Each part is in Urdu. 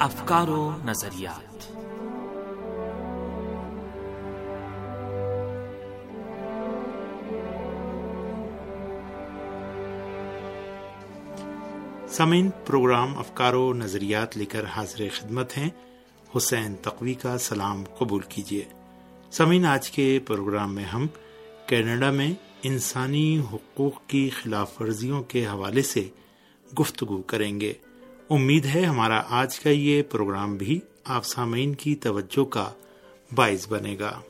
افکار و نظریات۔ سمین پروگرام افکار و نظریات لے کر حاضر خدمت ہیں۔ حسین تقوی کا سلام قبول کیجیے۔ سمین آج کے پروگرام میں ہم کینیڈا میں انسانی حقوق کی خلاف ورزیوں کے حوالے سے گفتگو کریں گے۔ امید ہے ہمارا آج کا یہ پروگرام بھی آپ سامعین کی توجہ کا باعث بنے گا۔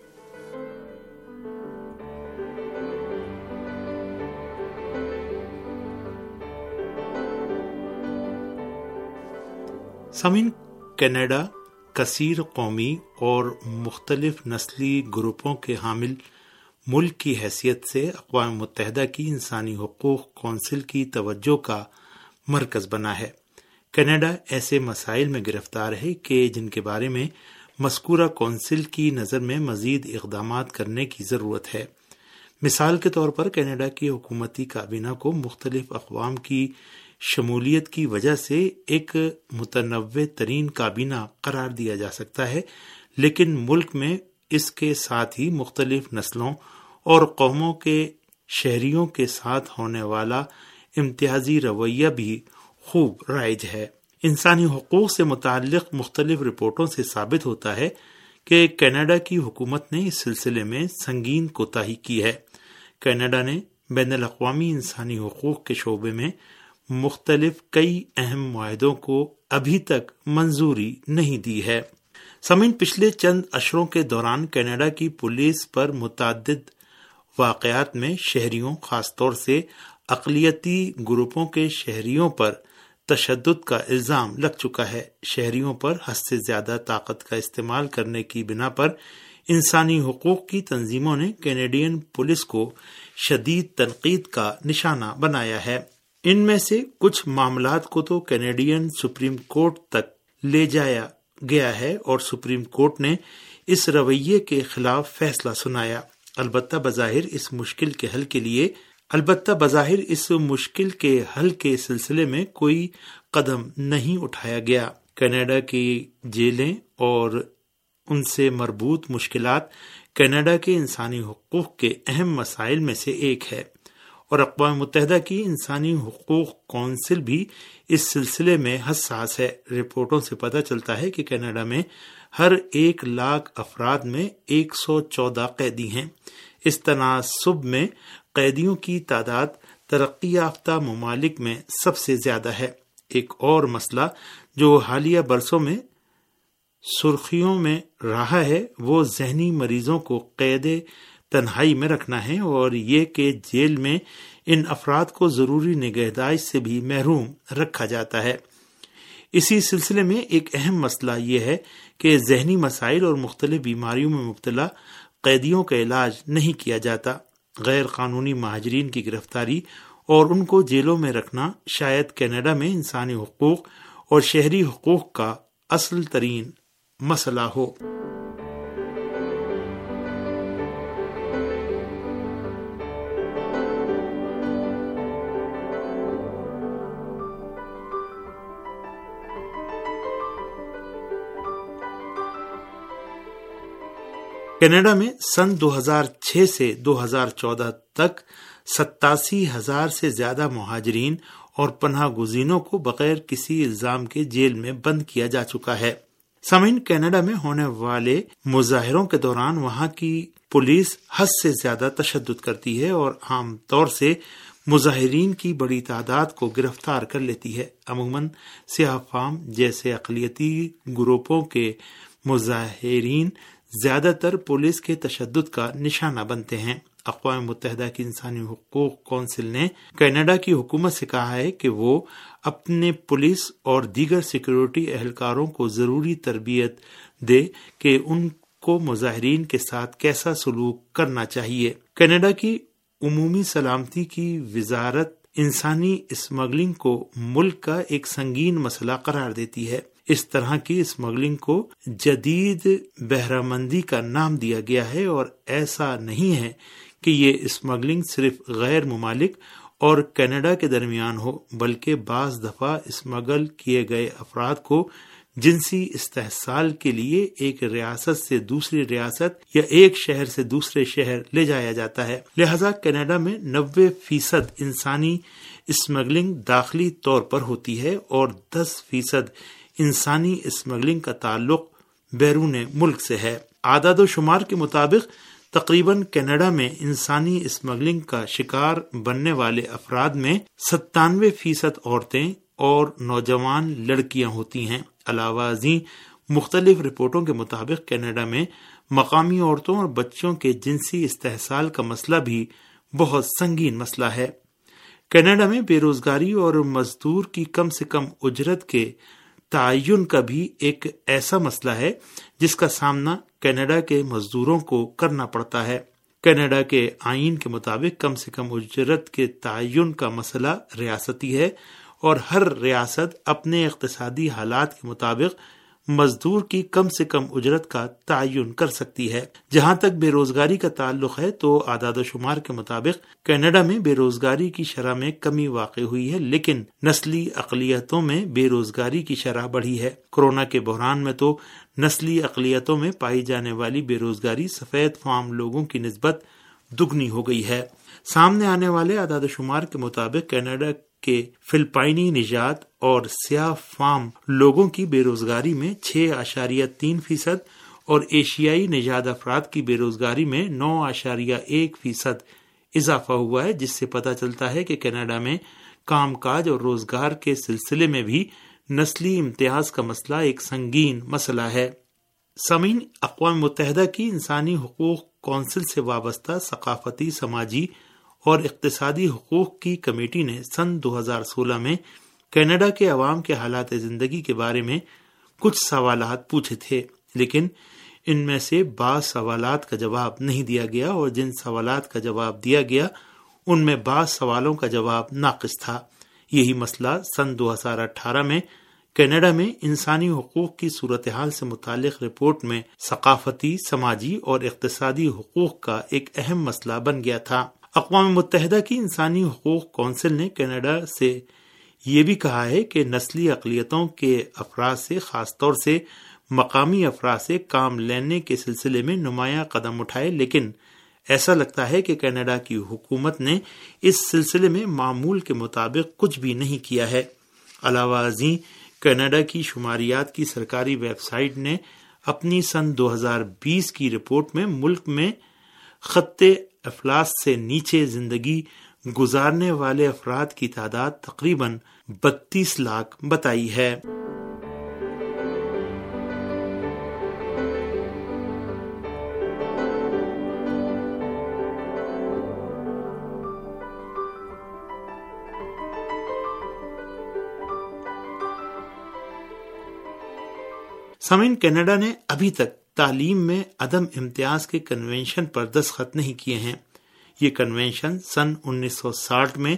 سمین کینیڈا کثیر قومی اور مختلف نسلی گروپوں کے حامل ملک کی حیثیت سے اقوام متحدہ کی انسانی حقوق کونسل کی توجہ کا مرکز بنا ہے۔ کینیڈا ایسے مسائل میں گرفتار ہے کہ جن کے بارے میں مذکورہ کونسل کی نظر میں مزید اقدامات کرنے کی ضرورت ہے۔ مثال کے طور پر کینیڈا کی حکومتی کابینہ کو مختلف اقوام کی شمولیت کی وجہ سے ایک متنوع ترین کابینہ قرار دیا جا سکتا ہے، لیکن ملک میں اس کے ساتھ ہی مختلف نسلوں اور قوموں کے شہریوں کے ساتھ ہونے والا امتیازی رویہ بھی خوب رائج ہے۔ انسانی حقوق سے متعلق مختلف رپورٹوں سے ثابت ہوتا ہے کہ کینیڈا کی حکومت نے اس سلسلے میں سنگین کوتاہی کی ہے۔ کینیڈا نے بین الاقوامی انسانی حقوق کے شعبے میں مختلف کئی اہم معاہدوں کو ابھی تک منظوری نہیں دی ہے۔ سمن پچھلے چند اشروں کے دوران کینیڈا کی پولیس پر متعدد واقعات میں شہریوں، خاص طور سے اقلیتی گروپوں کے شہریوں پر تشدد کا الزام لگ چکا ہے۔ شہریوں پر حد سے زیادہ طاقت کا استعمال کرنے کی بنا پر انسانی حقوق کی تنظیموں نے کینیڈین پولیس کو شدید تنقید کا نشانہ بنایا ہے۔ ان میں سے کچھ معاملات کو تو کینیڈین سپریم کورٹ تک لے جایا گیا ہے اور سپریم کورٹ نے اس رویے کے خلاف فیصلہ سنایا۔ البتہ بظاہر اس مشکل کے حل کے لیے البتہ بظاہر اس مشکل کے حل کے سلسلے میں کوئی قدم نہیں اٹھایا گیا۔ کینیڈا کی جیلیں اور ان سے مربوط مشکلات کینیڈا کے انسانی حقوق کے اہم مسائل میں سے ایک ہے۔ اور اقوام متحدہ کی انسانی حقوق کونسل بھی اس سلسلے میں حساس ہے۔ رپورٹوں سے پتہ چلتا ہے کہ کینیڈا میں ہر ایک لاکھ افراد میں ایک سو چودہ قیدی ہیں۔ اس تناسب میں قیدیوں کی تعداد ترقی یافتہ ممالک میں سب سے زیادہ ہے۔ ایک اور مسئلہ جو حالیہ برسوں میں سرخیوں میں رہا ہے، وہ ذہنی مریضوں کو قید تنہائی میں رکھنا ہے اور یہ کہ جیل میں ان افراد کو ضروری نگہداشت سے بھی محروم رکھا جاتا ہے۔ اسی سلسلے میں ایک اہم مسئلہ یہ ہے کہ ذہنی مسائل اور مختلف بیماریوں میں مبتلا قیدیوں کا علاج نہیں کیا جاتا۔ غیر قانونی مہاجرین کی گرفتاری اور ان کو جیلوں میں رکھنا شاید کینیڈا میں انسانی حقوق اور شہری حقوق کا اصل ترین مسئلہ ہو۔ کینیڈا میں سن دو ہزار چھ سے دو ہزار چودہ تک ستاسی ہزار سے زیادہ مہاجرین اور پناہ گزینوں کو بغیر کسی الزام کے جیل میں بند کیا جا چکا ہے۔ سمین کینیڈا میں ہونے والے مظاہروں کے دوران وہاں کی پولیس حد سے زیادہ تشدد کرتی ہے اور عام طور سے مظاہرین کی بڑی تعداد کو گرفتار کر لیتی ہے۔ عموماً سیاہ فام جیسے اقلیتی گروپوں کے مظاہرین زیادہ تر پولیس کے تشدد کا نشانہ بنتے ہیں۔ اقوام متحدہ کی انسانی حقوق کونسل نے کینیڈا کی حکومت سے کہا ہے کہ وہ اپنے پولیس اور دیگر سیکورٹی اہلکاروں کو ضروری تربیت دے کہ ان کو مظاہرین کے ساتھ کیسا سلوک کرنا چاہیے۔ کینیڈا کی عمومی سلامتی کی وزارت انسانی اسمگلنگ کو ملک کا ایک سنگین مسئلہ قرار دیتی ہے۔ اس طرح کی اسمگلنگ کو جدید بہرہ مندی کا نام دیا گیا ہے اور ایسا نہیں ہے کہ یہ اسمگلنگ صرف غیر ممالک اور کینیڈا کے درمیان ہو، بلکہ بعض دفعہ اسمگل کیے گئے افراد کو جنسی استحصال کے لیے ایک ریاست سے دوسری ریاست یا ایک شہر سے دوسرے شہر لے جایا جاتا ہے۔ لہذا کینیڈا میں نوے فیصد انسانی اسمگلنگ داخلی طور پر ہوتی ہے اور دس فیصد انسانی اسمگلنگ کا تعلق بیرون ملک سے ہے۔ اعداد و شمار کے مطابق، تقریباً کینیڈا میں انسانی اسمگلنگ کا شکار بننے والے افراد میں ستانوے فیصد عورتیں اور نوجوان لڑکیاں ہوتی ہیں۔ علاوہ ازیں، مختلف رپورٹوں کے مطابق، کینیڈا میں مقامی عورتوں اور بچوں کے جنسی استحصال کا مسئلہ بھی بہت سنگین مسئلہ ہے۔ کینیڈا میں بے روزگاری اور مزدور کی کم سے کم اجرت کے تعین کا بھی ایک ایسا مسئلہ ہے جس کا سامنا کینیڈا کے مزدوروں کو کرنا پڑتا ہے۔ کینیڈا کے آئین کے مطابق کم سے کم اجرت کے تعین کا مسئلہ ریاستی ہے اور ہر ریاست اپنے اقتصادی حالات کے مطابق مزدور کی کم سے کم اجرت کا تعین کر سکتی ہے۔ جہاں تک بے روزگاری کا تعلق ہے تو اعداد و شمار کے مطابق کینیڈا میں بے روزگاری کی شرح میں کمی واقع ہوئی ہے، لیکن نسلی اقلیتوں میں بے روزگاری کی شرح بڑھی ہے۔ کورونا کے بحران میں تو نسلی اقلیتوں میں پائی جانے والی بے روزگاری سفید فارم لوگوں کی نسبت دگنی ہو گئی ہے۔ سامنے آنے والے اعداد و شمار کے مطابق کینیڈا کے فلپائنی نجات اور سیاہ فام لوگوں کی بے روزگاری میں چھ اشاریہ تین فیصد اور ایشیائی نژاد افراد کی بے روزگاری میں نو اشاریہ ایک فیصد اضافہ ہوا ہے، جس سے پتہ چلتا ہے کہ کینیڈا میں کام کاج اور روزگار کے سلسلے میں بھی نسلی امتیاز کا مسئلہ ایک سنگین مسئلہ ہے۔ سمین اقوام متحدہ کی انسانی حقوق کونسل سے وابستہ ثقافتی، سماجی اور اقتصادی حقوق کی کمیٹی نے سن دو ہزار سولہ میں کینیڈا کے عوام کے حالات زندگی کے بارے میں کچھ سوالات پوچھے تھے، لیکن ان میں سے بعض سوالات کا جواب نہیں دیا گیا اور جن سوالات کا جواب دیا گیا، ان میں بعض سوالوں کا جواب ناقص تھا۔ یہی مسئلہ سن دو ہزار اٹھارہ میں کینیڈا میں انسانی حقوق کی صورتحال سے متعلق رپورٹ میں ثقافتی، سماجی اور اقتصادی حقوق کا ایک اہم مسئلہ بن گیا تھا۔ اقوام متحدہ کی انسانی حقوق کونسل نے کینیڈا سے یہ بھی کہا ہے کہ نسلی اقلیتوں کے افراد سے، خاص طور سے مقامی افراد سے کام لینے کے سلسلے میں نمایاں قدم اٹھائے، لیکن ایسا لگتا ہے کہ کینیڈا کی حکومت نے اس سلسلے میں معمول کے مطابق کچھ بھی نہیں کیا ہے۔ علاوہ ازیں، کینیڈا کی شماریات کی سرکاری ویب سائٹ نے اپنی سن دو ہزار بیس کی رپورٹ میں ملک میں خطے افلاس سے نیچے زندگی گزارنے والے افراد کی تعداد تقریباً بتیس لاکھ بتائی ہے۔ سمین کینیڈا نے ابھی تک تعلیم میں عدم امتیاز کے کنونشن پر دستخط نہیں کیے ہیں۔ یہ کنونشن سن انیس سو ساٹھ میں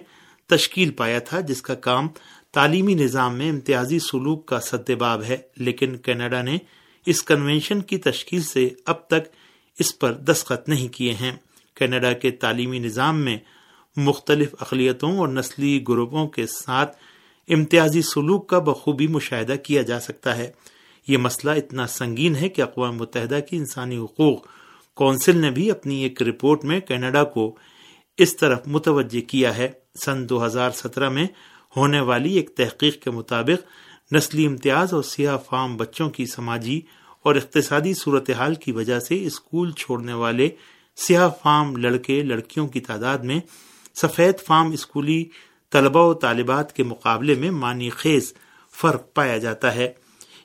تشکیل پایا تھا، جس کا کام تعلیمی نظام میں امتیازی سلوک کا سدباب ہے۔ لیکن کینیڈا نے اس کنونشن کی تشکیل سے اب تک اس پر دستخط نہیں کیے ہیں۔ کینیڈا کے تعلیمی نظام میں مختلف اقلیتوں اور نسلی گروپوں کے ساتھ امتیازی سلوک کا بخوبی مشاہدہ کیا جا سکتا ہے۔ یہ مسئلہ اتنا سنگین ہے کہ اقوام متحدہ کی انسانی حقوق کونسل نے بھی اپنی ایک رپورٹ میں کینیڈا کو اس طرف متوجہ کیا ہے۔ سن دو ہزار سترہ میں ہونے والی ایک تحقیق کے مطابق نسلی امتیاز اور سیاہ فام بچوں کی سماجی اور اقتصادی صورتحال کی وجہ سے اسکول چھوڑنے والے سیاہ فام لڑکے، لڑکیوں کی تعداد میں سفید فام اسکولی طلبہ و طالبات کے مقابلے میں معنی خیز فرق پایا جاتا ہے۔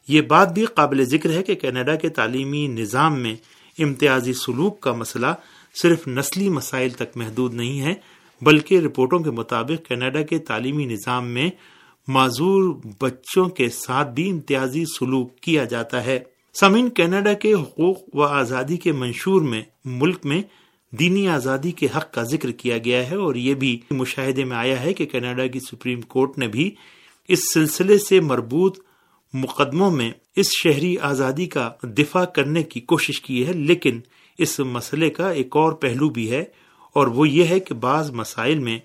یہ بات بھی قابل ذکر ہے کہ کینیڈا کے تعلیمی نظام میں امتیازی سلوک کا مسئلہ صرف نسلی مسائل تک محدود نہیں ہے، بلکہ رپورٹوں کے مطابق کینیڈا کے تعلیمی نظام میں معذور بچوں کے ساتھ بھی امتیازی سلوک کیا جاتا ہے۔ سمین کینیڈا کے حقوق و آزادی کے منشور میں، ملک میں دینی آزادی کے حق کا ذکر کیا گیا ہے اور یہ بھی مشاہدے میں آیا ہے کہ کینیڈا کی سپریم کورٹ نے بھی اس سلسلے سے مربوط مقدموں میں اس شہری آزادی کا دفاع کرنے کی کوشش کی ہے، لیکن اس مسئلے کا ایک اور پہلو بھی ہے، اور وہ یہ ہے کہ بعض مسائل میں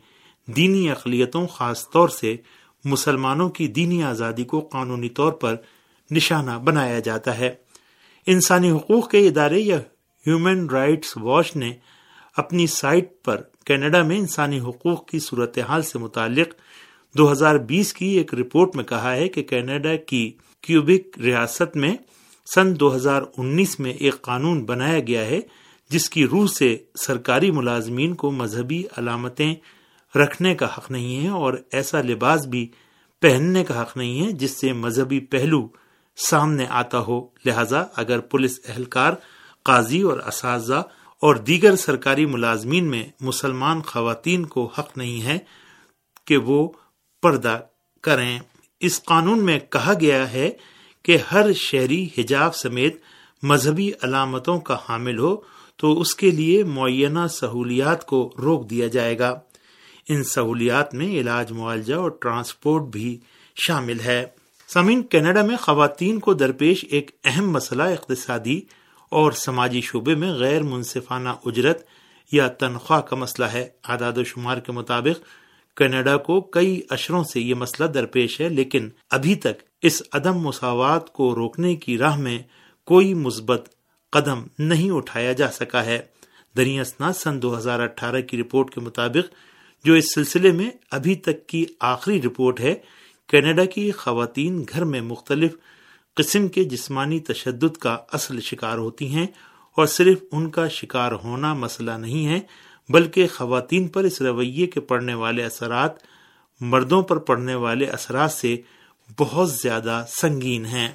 دینی اقلیتوں، خاص طور سے مسلمانوں کی دینی آزادی کو قانونی طور پر نشانہ بنایا جاتا ہے۔ انسانی حقوق کے ادارے یا ہیومن رائٹس واچ نے اپنی سائٹ پر کینیڈا میں انسانی حقوق کی صورتحال سے متعلق دو ہزار بیس کی ایک رپورٹ میں کہا ہے کہ کینیڈا کی کیوبک ریاست میں سن دو ہزار انیس میں ایک قانون بنایا گیا ہے، جس کی روح سے سرکاری ملازمین کو مذہبی علامتیں رکھنے کا حق نہیں ہے اور ایسا لباس بھی پہننے کا حق نہیں ہے، جس سے مذہبی پہلو سامنے آتا ہو۔ لہذا اگر پولیس اہلکار، قاضی اور اساتذہ اور دیگر سرکاری ملازمین میں مسلمان خواتین کو حق نہیں ہے کہ وہ پردہ کریں۔ اس قانون میں کہا گیا ہے کہ ہر شہری حجاب سمیت مذہبی علامتوں کا حامل ہو تو اس کے لیے معینہ سہولیات کو روک دیا جائے گا۔ ان سہولیات میں علاج، معالجہ اور ٹرانسپورٹ بھی شامل ہے۔ سامعین، کینیڈا میں خواتین کو درپیش ایک اہم مسئلہ اقتصادی اور سماجی شعبے میں غیر منصفانہ اجرت یا تنخواہ کا مسئلہ ہے۔ اعداد و شمار کے مطابق کینیڈا کو کئی اشروں سے یہ مسئلہ درپیش ہے، لیکن ابھی تک اس عدم مساوات کو روکنے کی راہ میں کوئی مثبت قدم نہیں اٹھایا جا سکا ہے۔ دریاسنا سن دو ہزار اٹھارہ کی رپورٹ کے مطابق، جو اس سلسلے میں ابھی تک کی آخری رپورٹ ہے، کینیڈا کی خواتین گھر میں مختلف قسم کے جسمانی تشدد کا اصل شکار ہوتی ہیں اور صرف ان کا شکار ہونا مسئلہ نہیں ہے۔ بلکہ خواتین پر اس رویے کے پڑنے والے اثرات، مردوں پر پڑنے والے اثرات سے بہت زیادہ سنگین ہیں۔